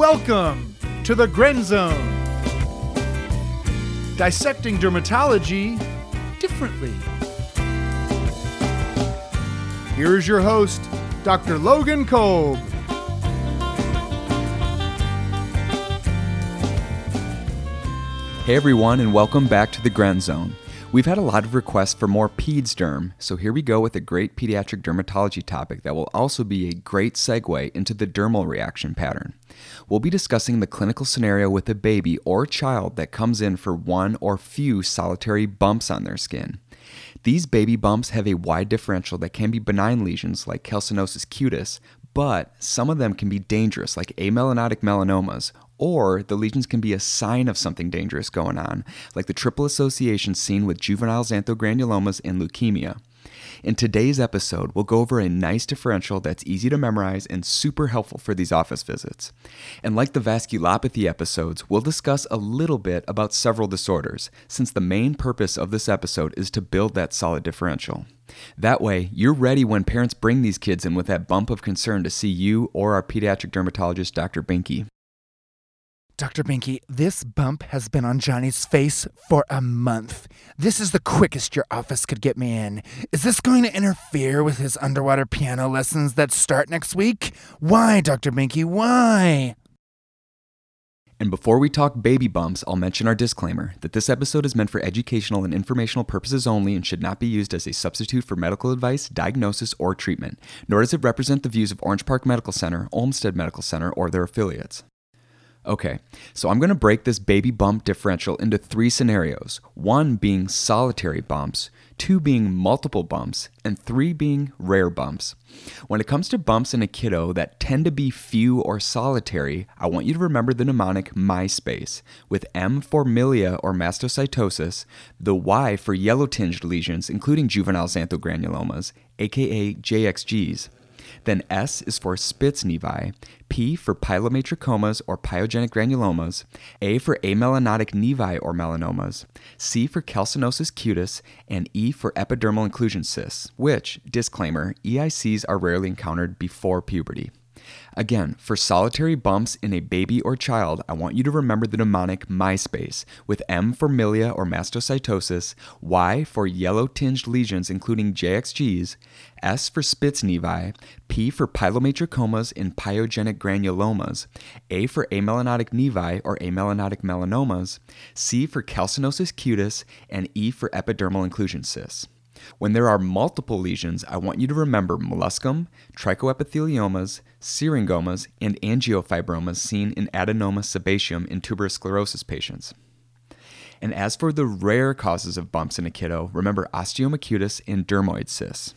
Welcome to the Grenz Zone. Dissecting dermatology differently. Here is your host, Dr. Logan Kolb. Hey everyone, and welcome back to the Grenz Zone. We've had a lot of requests for more peds derm, so here we go with a great pediatric dermatology topic that will also be a great segue into the dermal reaction pattern. We'll be discussing the clinical scenario with a baby or child that comes in for one or few solitary bumps on their skin. These baby bumps have a wide differential that can be benign lesions like calcinosis cutis, but some of them can be dangerous like amelanotic melanomas or the lesions can be a sign of something dangerous going on, like the triple association seen with juvenile xanthogranulomas and leukemia. In today's episode, we'll go over a nice differential that's easy to memorize and super helpful for these office visits. And like the vasculopathy episodes, we'll discuss a little bit about several disorders, since the main purpose of this episode is to build that solid differential. That way, you're ready when parents bring these kids in with that bump of concern to see you or our pediatric dermatologist, Dr. Binky. Dr. Binky, this bump has been on Johnny's face for a month. This is the quickest your office could get me in. Is this going to interfere with his underwater piano lessons that start next week? Why, Dr. Binky, why? And before we talk baby bumps, I'll mention our disclaimer that this episode is meant for educational and informational purposes only and should not be used as a substitute for medical advice, diagnosis, or treatment, nor does it represent the views of Orange Park Medical Center, Olmsted Medical Center, or their affiliates. Okay, so I'm going to break this baby bump differential into three scenarios one being solitary bumps, two being multiple bumps, and three being rare bumps. When it comes to bumps in a kiddo that tend to be few or solitary, I want you to remember the mnemonic MySpace, with M for milia or mastocytosis, the Y for yellow tinged lesions, including juvenile xanthogranulomas, aka JXGs. Then S is for Spitz nevi, P for pilomatricomas or pyogenic granulomas, A for amelanotic nevi or melanomas, C for calcinosis cutis, and E for epidermal inclusion cysts, which, disclaimer, EICs are rarely encountered before puberty. Again, for solitary bumps in a baby or child, I want you to remember the mnemonic MySpace, with M for milia or mastocytosis, Y for yellow tinged lesions including JXGs, S for Spitz nevi, P for pilomatricomas and pyogenic granulomas, A for amelanotic nevi or amelanotic melanomas, C for calcinosis cutis, and E for epidermal inclusion cysts. When there are multiple lesions, I want you to remember molluscum, trichoepitheliomas, syringomas, and angiofibromas seen in adenoma sebaceum in tuberous sclerosis patients. And as for the rare causes of bumps in a kiddo, remember osteoma cutis and dermoid cysts.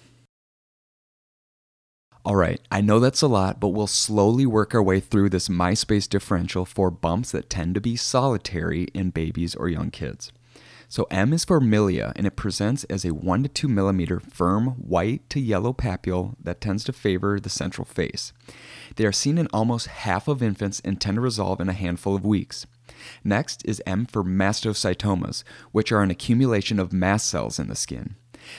All right, I know that's a lot, but we'll slowly work our way through this MySpace differential for bumps that tend to be solitary in babies or young kids. So M is for milia, and it presents as a 1 to 2 millimeter firm white to yellow papule that tends to favor the central face. They are seen in almost half of infants and tend to resolve in a handful of weeks. Next is M for mastocytomas, which are an accumulation of mast cells in the skin.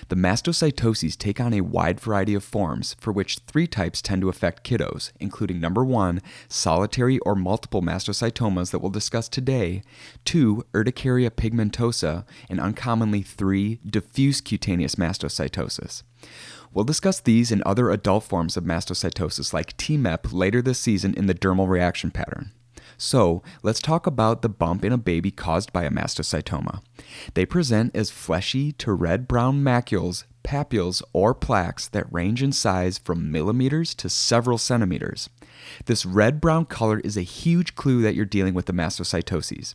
The mastocytoses take on a wide variety of forms, for which three types tend to affect kiddos, including number one, solitary or multiple mastocytomas that we'll discuss today, two, urticaria pigmentosa, and uncommonly three, diffuse cutaneous mastocytosis. We'll discuss these and other adult forms of mastocytosis like TMEP later this season in the dermal reaction pattern. So, let's talk about the bump in a baby caused by a mastocytoma. They present as fleshy to red brown macules, papules, or plaques that range in size from millimeters to several centimeters. This red brown color is a huge clue that you're dealing with the mastocytoses.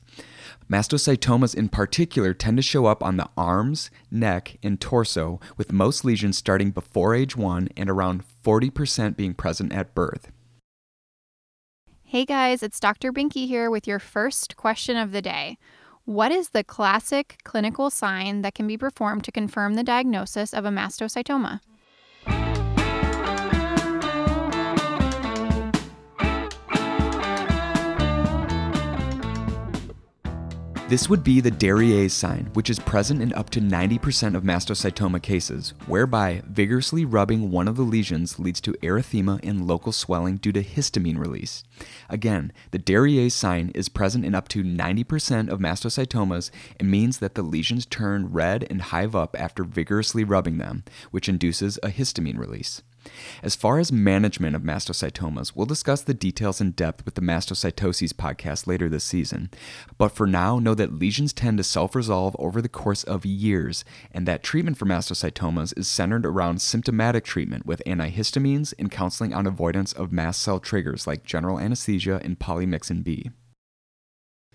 Mastocytomas in particular tend to show up on the arms, neck, and torso, with most lesions starting before age 1 and around 40% being present at birth. Hey guys, it's Dr. Binky here with your first question of the day. What is the classic clinical sign that can be performed to confirm the diagnosis of a mastocytoma? This would be the Darier's sign, which is present in up to 90% of mastocytoma cases, whereby vigorously rubbing one of the lesions leads to erythema and local swelling due to histamine release. Again, the Darier's sign is present in up to 90% of mastocytomas and means that the lesions turn red and hive up after vigorously rubbing them, which induces a histamine release. As far as management of mastocytomas, we'll discuss the details in depth with the mastocytosis podcast later this season. But for now, know that lesions tend to self resolve over the course of years, and that treatment for mastocytomas is centered around symptomatic treatment with antihistamines and counseling on avoidance of mast cell triggers like general anesthesia and polymyxin B.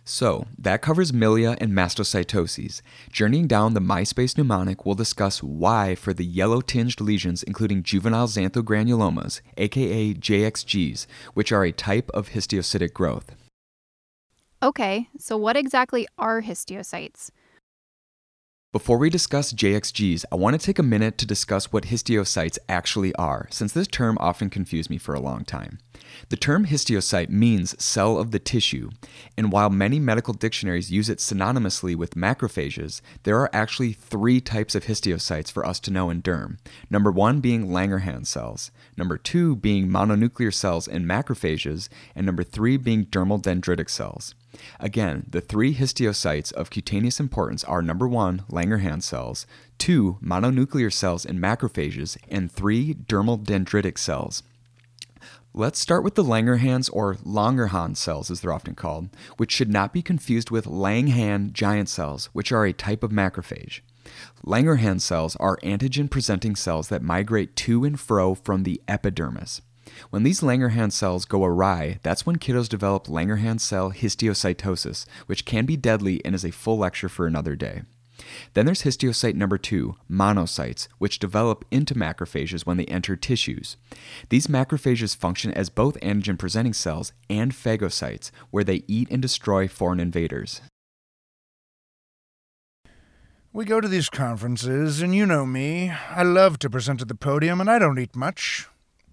So, that covers milia and mastocytoses. Journeying down the MySpace mnemonic, we'll discuss why for the yellow tinged lesions, including juvenile xanthogranulomas, aka JXGs, which are a type of histiocytic growth. Okay, so what exactly are histiocytes? Before we discuss JXGs, I want to take a minute to discuss what histiocytes actually are, since this term often confused me for a long time. The term histiocyte means cell of the tissue, and while many medical dictionaries use it synonymously with macrophages, there are actually three types of histiocytes for us to know in derm. Number one being Langerhans cells, number two being mononuclear cells in macrophages, and number three being dermal dendritic cells. Again, the three histiocytes of cutaneous importance are number one, Langerhans cells, two, mononuclear cells in macrophages, and three, dermal dendritic cells. Let's start with the Langerhans or Langerhans cells, as they're often called, which should not be confused with Langhans giant cells, which are a type of macrophage. Langerhans cells are antigen presenting cells that migrate to and fro from the epidermis. When these Langerhans cells go awry, that's when kiddos develop Langerhans cell histiocytosis, which can be deadly and is a full lecture for another day. Then there's histiocyte number two, monocytes, which develop into macrophages when they enter tissues. These macrophages function as both antigen presenting cells and phagocytes, where they eat and destroy foreign invaders. We go to these conferences, and you know me. I love to present at the podium, and I don't eat much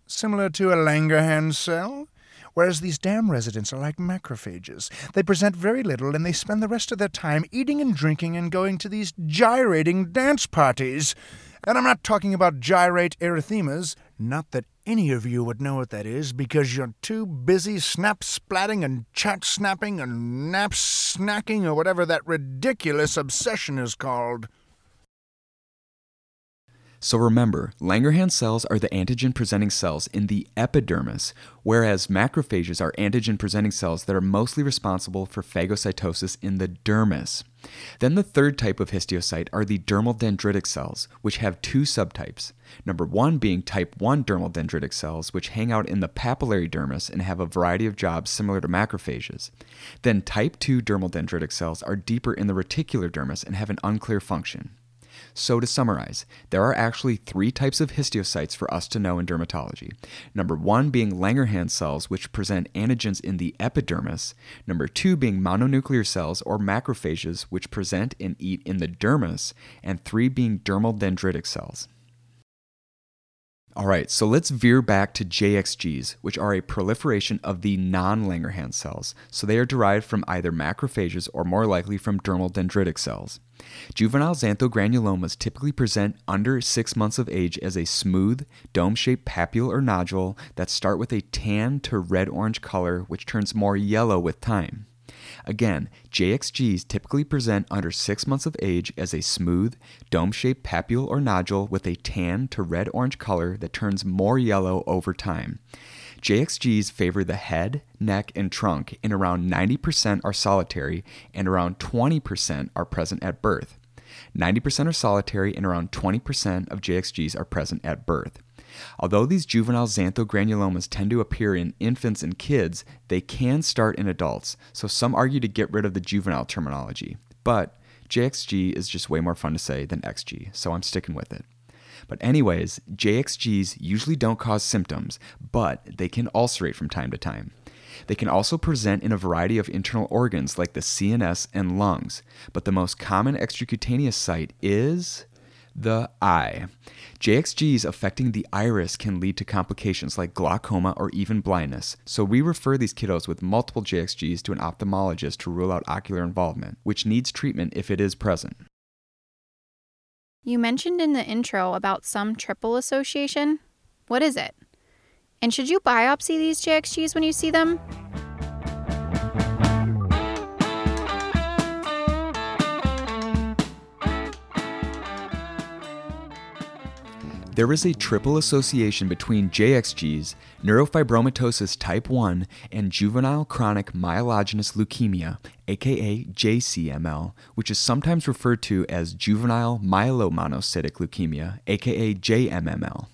similar to a Langerhans cell. Whereas these dam residents are like macrophages. They present very little and they spend the rest of their time eating and drinking and going to these gyrating dance parties. And I'm not talking about gyrate erythemas. Not that any of you would know what that is because you're too busy snap splatting and chat snapping and nap snacking or whatever that ridiculous obsession is called. So remember, Langerhans cells are the antigen presenting cells in the epidermis, whereas macrophages are antigen presenting cells that are mostly responsible for phagocytosis in the dermis. Then the third type of histiocyte are the dermal dendritic cells, which have two subtypes. Number one being type 1 dermal dendritic cells, which hang out in the papillary dermis and have a variety of jobs similar to macrophages. Then type 2 dermal dendritic cells are deeper in the reticular dermis and have an unclear function. So, to summarize, there are actually three types of histiocytes for us to know in dermatology. Number one being Langerhans cells, which present antigens in the epidermis. Number two being mononuclear cells or macrophages, which present and eat in the dermis. And three being dermal dendritic cells. All right, so let's veer back to JXGs, which are a proliferation of the non Langerhans cells. So they are derived from either macrophages or more likely from dermal dendritic cells. Juvenile xanthogranulomas typically present under six months of age as a smooth, dome shaped papule or nodule that start with a tan to red orange color, which turns more yellow with time. Again, JXGs typically present under 6 months of age as a smooth, dome shaped papule or nodule with a tan to red orange color that turns more yellow over time. JXGs favor the head, neck, and trunk, and around 90% are solitary and around 20% are present at birth. 90% are solitary and around 20% of JXGs are present at birth. Although these juvenile xanthogranulomas tend to appear in infants and kids, they can start in adults, so some argue to get rid of the juvenile terminology. But JXG is just way more fun to say than XG, so I'm sticking with it. But, anyways, JXGs usually don't cause symptoms, but they can ulcerate from time to time. They can also present in a variety of internal organs like the CNS and lungs, but the most common extracutaneous site is The eye. JXGs affecting the iris can lead to complications like glaucoma or even blindness, so we refer these kiddos with multiple JXGs to an ophthalmologist to rule out ocular involvement, which needs treatment if it is present. You mentioned in the intro about some triple association. What is it? And should you biopsy these JXGs when you see them? There is a triple association between JXGs, neurofibromatosis type 1, and juvenile chronic myelogenous leukemia, aka JCML, which is sometimes referred to as juvenile myelomonocytic leukemia, aka JMML.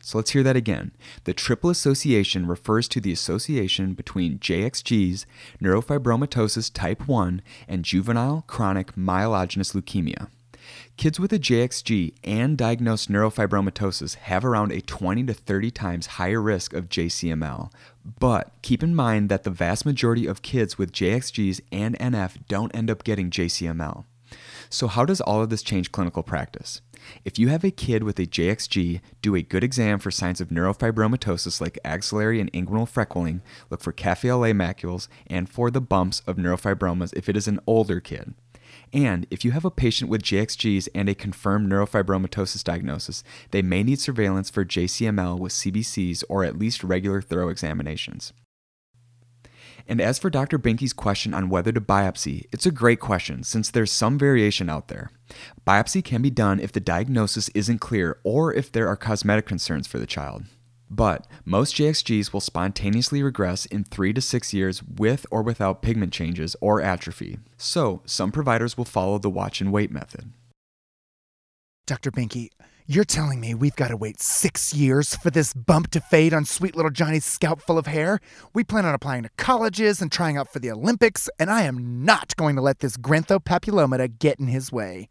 So let's hear that again. The triple association refers to the association between JXGs, neurofibromatosis type 1, and juvenile chronic myelogenous leukemia. Kids with a JXG and diagnosed neurofibromatosis have around a 20 to 30 times higher risk of JCML. But keep in mind that the vast majority of kids with JXGs and NF don't end up getting JCML. So, how does all of this change clinical practice? If you have a kid with a JXG, do a good exam for signs of neurofibromatosis like axillary and inguinal freckling, look for cafe lait macules, and for the bumps of neurofibromas if it is an older kid. And if you have a patient with JXGs and a confirmed neurofibromatosis diagnosis, they may need surveillance for JCML with CBCs or at least regular thorough examinations. And as for Dr. Binky's question on whether to biopsy, it's a great question since there's some variation out there. Biopsy can be done if the diagnosis isn't clear or if there are cosmetic concerns for the child. But most JXGs will spontaneously regress in 3 to 6 years with or without pigment changes or atrophy. So, some providers will follow the watch and wait method. Dr. Binky, you're telling me we've got to wait six years for this bump to fade on sweet little Johnny's scalp full of hair? We plan on applying to colleges and trying out for the Olympics, and I am not going to let this granthopapillomata get in his way.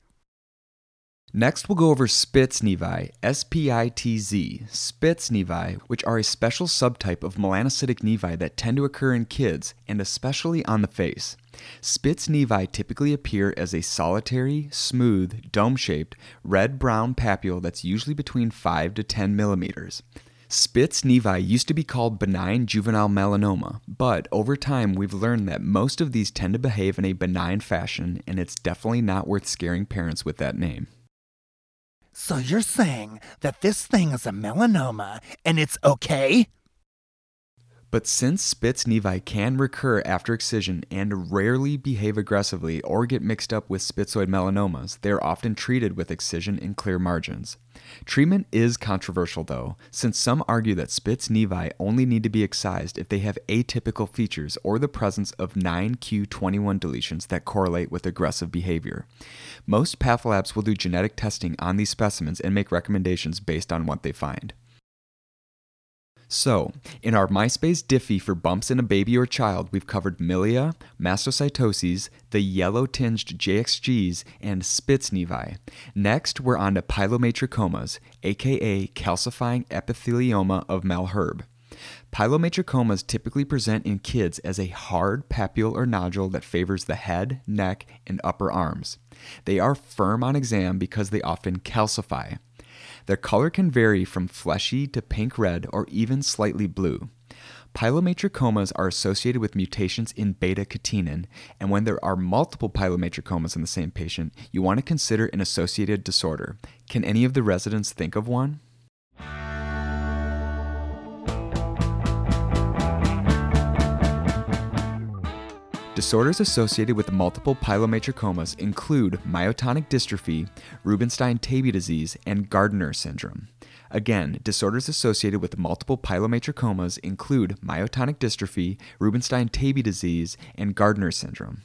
Next, we'll go over Spitz nevi, S P I T Z, Spitz nevi, which are a special subtype of melanocytic nevi that tend to occur in kids and especially on the face. Spitz nevi typically appear as a solitary, smooth, dome shaped, red brown papule that's usually between 5 to 10 millimeters. Spitz nevi used to be called benign juvenile melanoma, but over time we've learned that most of these tend to behave in a benign fashion, and it's definitely not worth scaring parents with that name. So you're saying that this thing is a melanoma and it's okay? But since Spitz nevi can recur after excision and rarely behave aggressively or get mixed up with spitzoid melanomas, they are often treated with excision and clear margins. Treatment is controversial though, since some argue that Spitz nevi only need to be excised if they have atypical features or the presence of 9q21 deletions that correlate with aggressive behavior. Most patholabs will do genetic testing on these specimens and make recommendations based on what they find. So, in our MySpace Diffie for bumps in a baby or child, we've covered milia, mastocytoses, the yellow tinged JXGs, and Spitz nevi. Next, we're on to pilomatricomas, aka calcifying epithelioma of Malherbe. Pilomatricomas typically present in kids as a hard papule or nodule that favors the head, neck, and upper arms. They are firm on exam because they often calcify. Their color can vary from fleshy to pink red or even slightly blue. Pilomatricomas are associated with mutations in beta catenin, and when there are multiple pilomatricomas in the same patient, you want to consider an associated disorder. Can any of the residents think of one? Disorders associated with multiple pilomatricomas include myotonic dystrophy, Rubinstein-Taybi disease, and Gardner syndrome. Again, disorders associated with multiple pilomatricomas include myotonic dystrophy, Rubinstein-Taybi disease, and Gardner syndrome.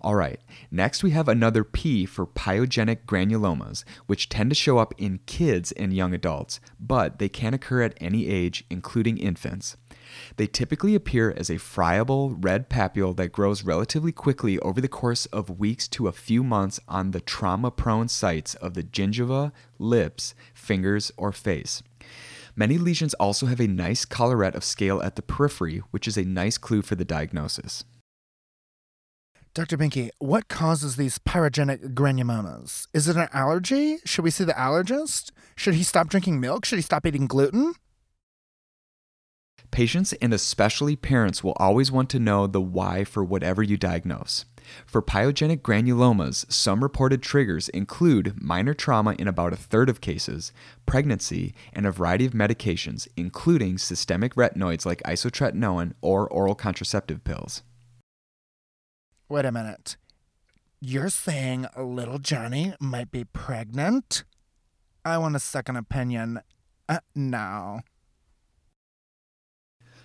All right, next we have another P for pyogenic granulomas, which tend to show up in kids and young adults, but they can occur at any age, including infants. They typically appear as a friable red papule that grows relatively quickly over the course of weeks to a few months on the trauma prone sites of the gingiva, lips, fingers, or face. Many lesions also have a nice collarette of scale at the periphery, which is a nice clue for the diagnosis. Dr. Binky, what causes these pyrogenic granulomas? Is it an allergy? Should we see the allergist? Should he stop drinking milk? Should he stop eating gluten? Patients and especially parents will always want to know the why for whatever you diagnose. For pyogenic granulomas, some reported triggers include minor trauma in about a third of cases, pregnancy, and a variety of medications, including systemic retinoids like isotretinoin or oral contraceptive pills. Wait a minute. You're saying little Johnny might be pregnant? I want a second opinion. Uh, no.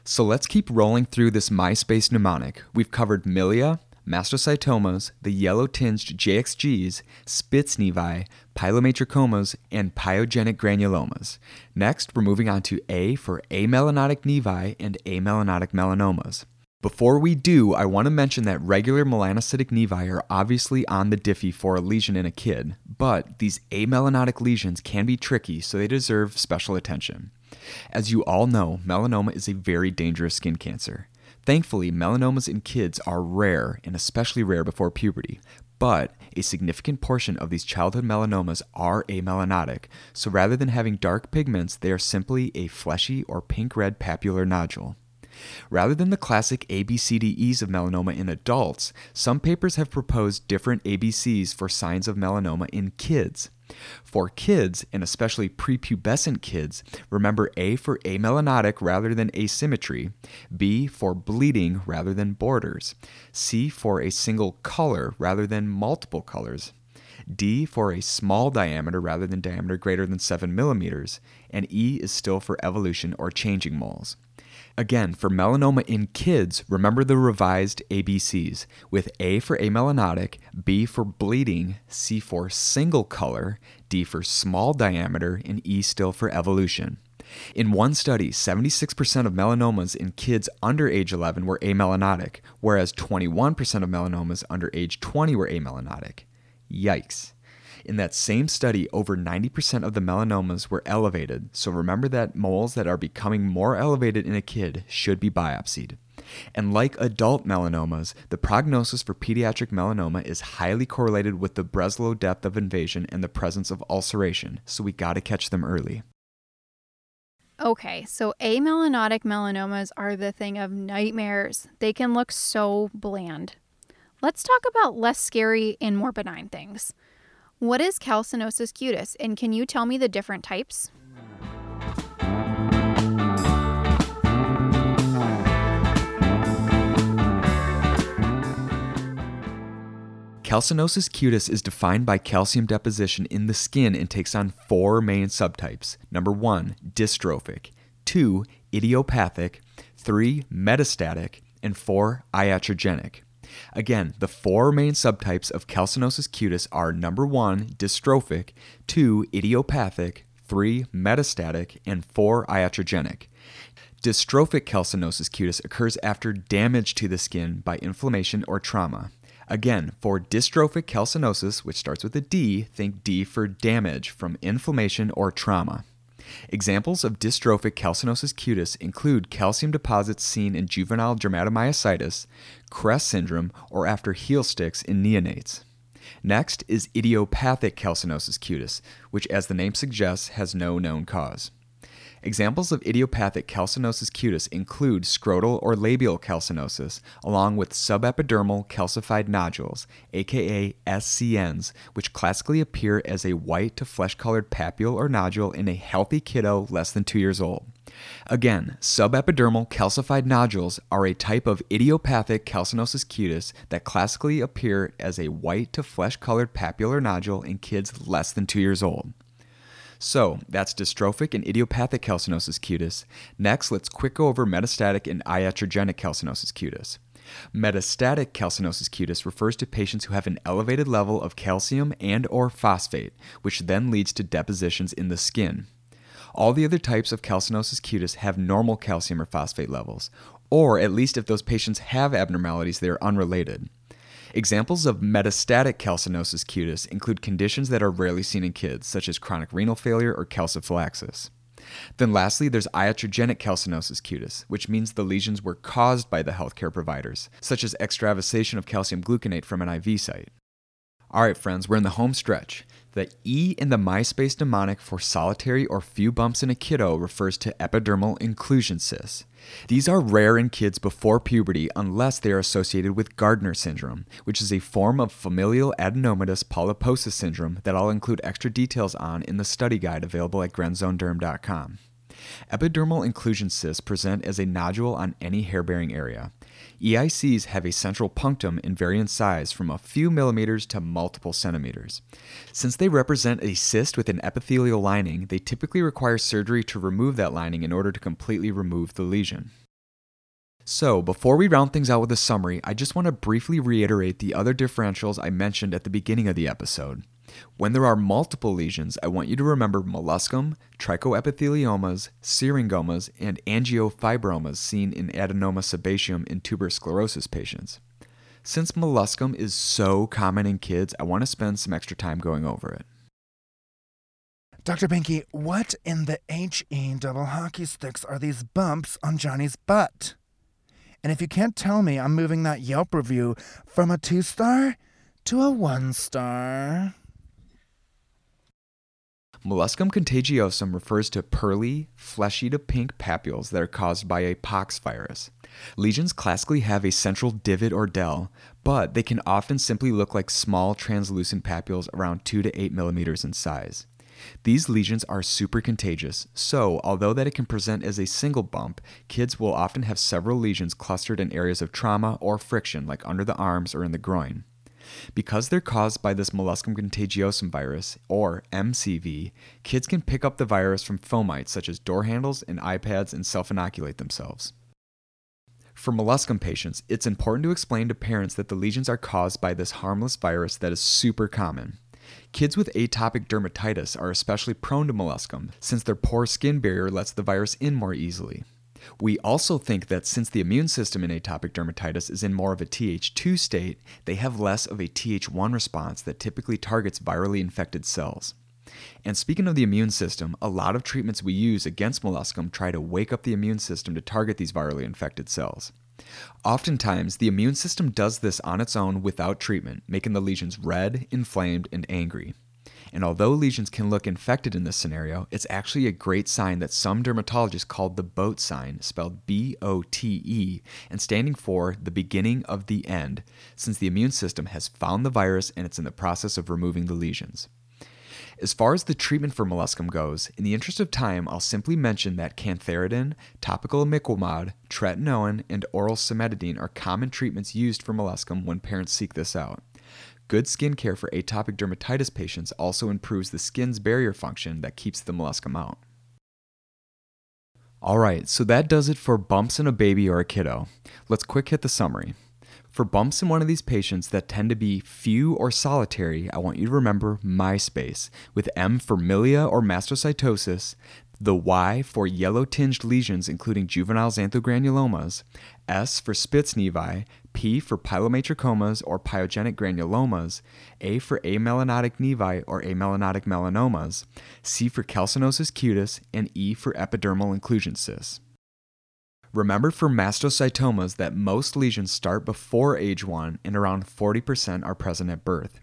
So let's keep rolling through this MySpace mnemonic. We've covered milia, mastocytomas, the yellow tinged JXGs, Spitz nevi, pilomatricomas, and pyogenic granulomas. Next, we're moving on to A for amelanotic nevi and amelanotic melanomas. Before we do, I want to mention that regular melanocytic nevi are obviously on the diffie for a lesion in a kid, but these amelanotic lesions can be tricky, so they deserve special attention. As you all know, melanoma is a very dangerous skin cancer. Thankfully, melanomas in kids are rare and especially rare before puberty, but a significant portion of these childhood melanomas are amelanotic, so rather than having dark pigments, they are simply a fleshy or pink red papular nodule. Rather than the classic ABCDEs of melanoma in adults, some papers have proposed different ABCs for signs of melanoma in kids. For kids, and especially prepubescent kids, remember A for amelanotic rather than asymmetry, B for bleeding rather than borders, C for a single color rather than multiple colors, D for a small diameter rather than diameter greater than 7 millimeters, and E is still for evolution or changing moles. Again, for melanoma in kids, remember the revised ABCs with A for amelanotic, B for bleeding, C for single color, D for small diameter, and E still for evolution. In one study, 76% of melanomas in kids under age 11 were amelanotic, whereas 21% of melanomas under age 20 were amelanotic. Yikes. In that same study, over 90% of the melanomas were elevated, so remember that moles that are becoming more elevated in a kid should be biopsied. And like adult melanomas, the prognosis for pediatric melanoma is highly correlated with the Breslow depth of invasion and the presence of ulceration, so we gotta catch them early. Okay, so amelanotic melanomas are the thing of nightmares. They can look so bland. Let's talk about less scary and more benign things. What is calcinosis cutis, and can you tell me the different types? Calcinosis cutis is defined by calcium deposition in the skin and takes on four main subtypes. Number one, dystrophic. Two, idiopathic. Three, metastatic. And four, iatrogenic. Again, the four main subtypes of calcinosis cutis are number one, dystrophic, two, idiopathic, three, metastatic, and four, iatrogenic. Dystrophic calcinosis cutis occurs after damage to the skin by inflammation or trauma. Again, for dystrophic calcinosis, which starts with a D, think D for damage from inflammation or trauma. Examples of dystrophic calcinosis cutis include calcium deposits seen in juvenile dermatomyositis, CREST syndrome, or after heel sticks in neonates. Next is idiopathic calcinosis cutis, which, as the name suggests, has no known cause. Examples of idiopathic calcinosis cutis include scrotal or labial calcinosis, along with subepidermal calcified nodules, aka SCNs, which classically appear as a white to flesh colored papule or nodule in a healthy kiddo less than two years old. Again, subepidermal calcified nodules are a type of idiopathic calcinosis cutis that classically appear as a white to flesh colored papular nodule in kids less than two years old. So that's dystrophic and idiopathic calcinosis cutis. Next, let's quick go over metastatic and iatrogenic calcinosis cutis. Metastatic calcinosis cutis refers to patients who have an elevated level of calcium and or phosphate, which then leads to depositions in the skin. All the other types of calcinosis cutis have normal calcium or phosphate levels, or at least if those patients have abnormalities, they are unrelated. Examples of metastatic calcinosis cutis include conditions that are rarely seen in kids, such as chronic renal failure or calciphylaxis. Then lastly, there's iatrogenic calcinosis cutis, which means the lesions were caused by the healthcare providers, such as extravasation of calcium gluconate from an IV site. All right, friends, we're in the home stretch. The E in the MySpace mnemonic for solitary or few bumps in a kiddo refers to epidermal inclusion cysts. These are rare in kids before puberty unless they are associated with Gardner syndrome, which is a form of familial adenomatous polyposis syndrome that I'll include extra details on in the study guide available at grenzzonederm.com. Epidermal inclusion cysts present as a nodule on any hair bearing area. EICs have a central punctum in size from a few millimeters to multiple centimeters. Since they represent a cyst with an epithelial lining, they typically require surgery to remove that lining in order to completely remove the lesion. So, before we round things out with a summary, I just want to briefly reiterate the other differentials I mentioned at the beginning of the episode. When there are multiple lesions, I want you to remember molluscum, trichoepitheliomas, syringomas, and angiofibromas seen in adenoma sebaceum in tuberous sclerosis patients. Since molluscum is so common in kids, I want to spend some extra time going over it. Dr. Binky, what in the HE double hockey sticks are these bumps on Johnny's butt? And if you can't tell me, I'm moving that Yelp review from a two star to a one star. Molluscum contagiosum refers to pearly, fleshy to pink papules that are caused by a pox virus. Lesions classically have a central divot or dell, but they can often simply look like small translucent papules around 2 to 8 millimeters in size. These lesions are super contagious, so although that it can present as a single bump, kids will often have several lesions clustered in areas of trauma or friction like under the arms or in the groin. Because they're caused by this molluscum contagiosum virus, or MCV, kids can pick up the virus from fomites such as door handles and iPads and self inoculate themselves. For molluscum patients, it's important to explain to parents that the lesions are caused by this harmless virus that is super common. Kids with atopic dermatitis are especially prone to molluscum since their poor skin barrier lets the virus in more easily. We also think that since the immune system in atopic dermatitis is in more of a Th2 state, they have less of a Th1 response that typically targets virally infected cells. And speaking of the immune system, a lot of treatments we use against molluscum try to wake up the immune system to target these virally infected cells. Oftentimes, the immune system does this on its own without treatment, making the lesions red, inflamed, and angry. And although lesions can look infected in this scenario, it's actually a great sign that some dermatologists called the boat sign, spelled B O T E, and standing for the beginning of the end, since the immune system has found the virus and it's in the process of removing the lesions. As far as the treatment for molluscum goes, in the interest of time, I'll simply mention that cantharidin, topical imiquimod, tretinoin, and oral cimetidine are common treatments used for molluscum when parents seek this out. Good skin care for atopic dermatitis patients also improves the skin's barrier function that keeps the molluscum out. All right, so that does it for bumps in a baby or a kiddo. Let's quick hit the summary. For bumps in one of these patients that tend to be few or solitary, I want you to remember MySpace, with M for milia or mastocytosis, the Y for yellow tinged lesions, including juvenile xanthogranulomas, S for Spitz nevi, P for pilomatricomas or pyogenic granulomas, A for amelanotic nevi or amelanotic melanomas, C for calcinosis cutis, and E for epidermal inclusion cysts. Remember for mastocytomas that most lesions start before age 1 and around 40% are present at birth.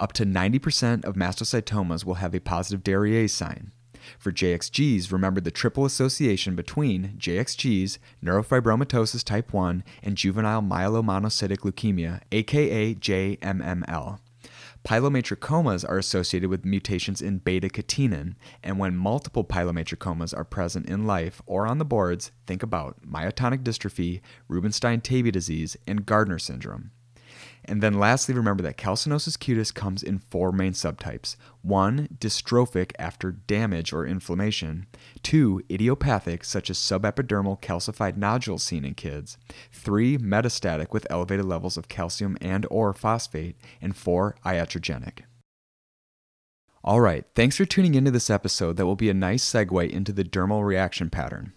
Up to 90% of mastocytomas will have a positive Darier's sign. For JXGs, remember the triple association between JXGs, neurofibromatosis type 1, and juvenile myelomonocytic leukemia, aka JMML. Pilomatricomas are associated with mutations in beta catenin, and when multiple pilomatricomas are present in life or on the boards, think about myotonic dystrophy, Rubinstein Taybi disease, and Gardner syndrome. And then lastly, remember that calcinosis cutis comes in four main subtypes. One, dystrophic after damage or inflammation. Two, idiopathic, such as subepidermal calcified nodules seen in kids. Three, metastatic with elevated levels of calcium and or phosphate. And four, iatrogenic. All right, thanks for tuning into this episode that will be a nice segue into the dermal reaction pattern.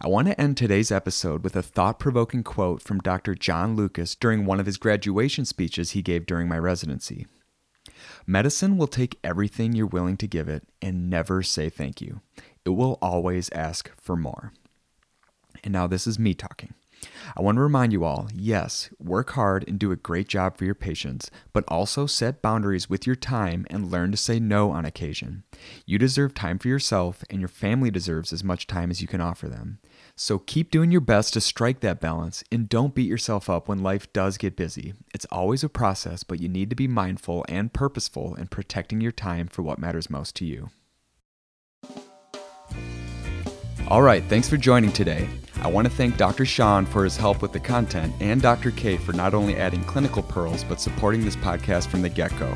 I want to end today's episode with a thought provoking quote from Dr. John Lucas during one of his graduation speeches he gave during my residency. Medicine will take everything you're willing to give it and never say thank you. It it will always ask for more. And now this is me talking. I want to remind you all yes, work hard and do a great job for your patients, but also set boundaries with your time and learn to say no on occasion. You deserve time for yourself, and your family deserves as much time as you can offer them. So keep doing your best to strike that balance and don't beat yourself up when life does get busy. It's always a process, but you need to be mindful and purposeful in protecting your time for what matters most to you. All right, thanks for joining today. I want to thank Dr. Sean for his help with the content and Dr. K for not only adding clinical pearls but supporting this podcast from the get go.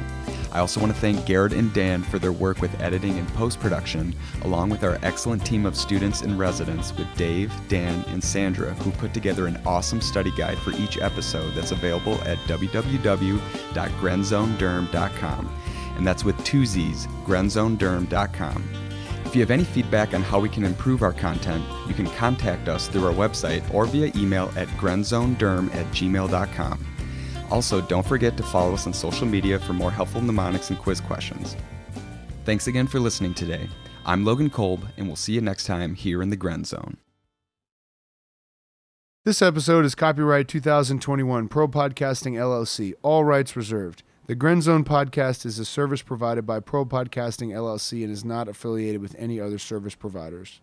I also want to thank Garrett and Dan for their work with editing and post production, along with our excellent team of students and residents with Dave, Dan, and Sandra, who put together an awesome study guide for each episode that's available at www.grenzzonederm.com. And that's with two Z's, grenzzonederm.com. If you have any feedback on how we can improve our content, you can contact us through our website or via email at grenzzonederm at gmail.com. Also, don't forget to follow us on social media for more helpful mnemonics and quiz questions. Thanks again for listening today. I'm Logan Kolb, and we'll see you next time here in the Grenz Zone. This episode is copyright 2021 Pro Podcasting LLC, all rights reserved. The Grenz Zone podcast is a service provided by Pro Podcasting LLC and is not affiliated with any other service providers.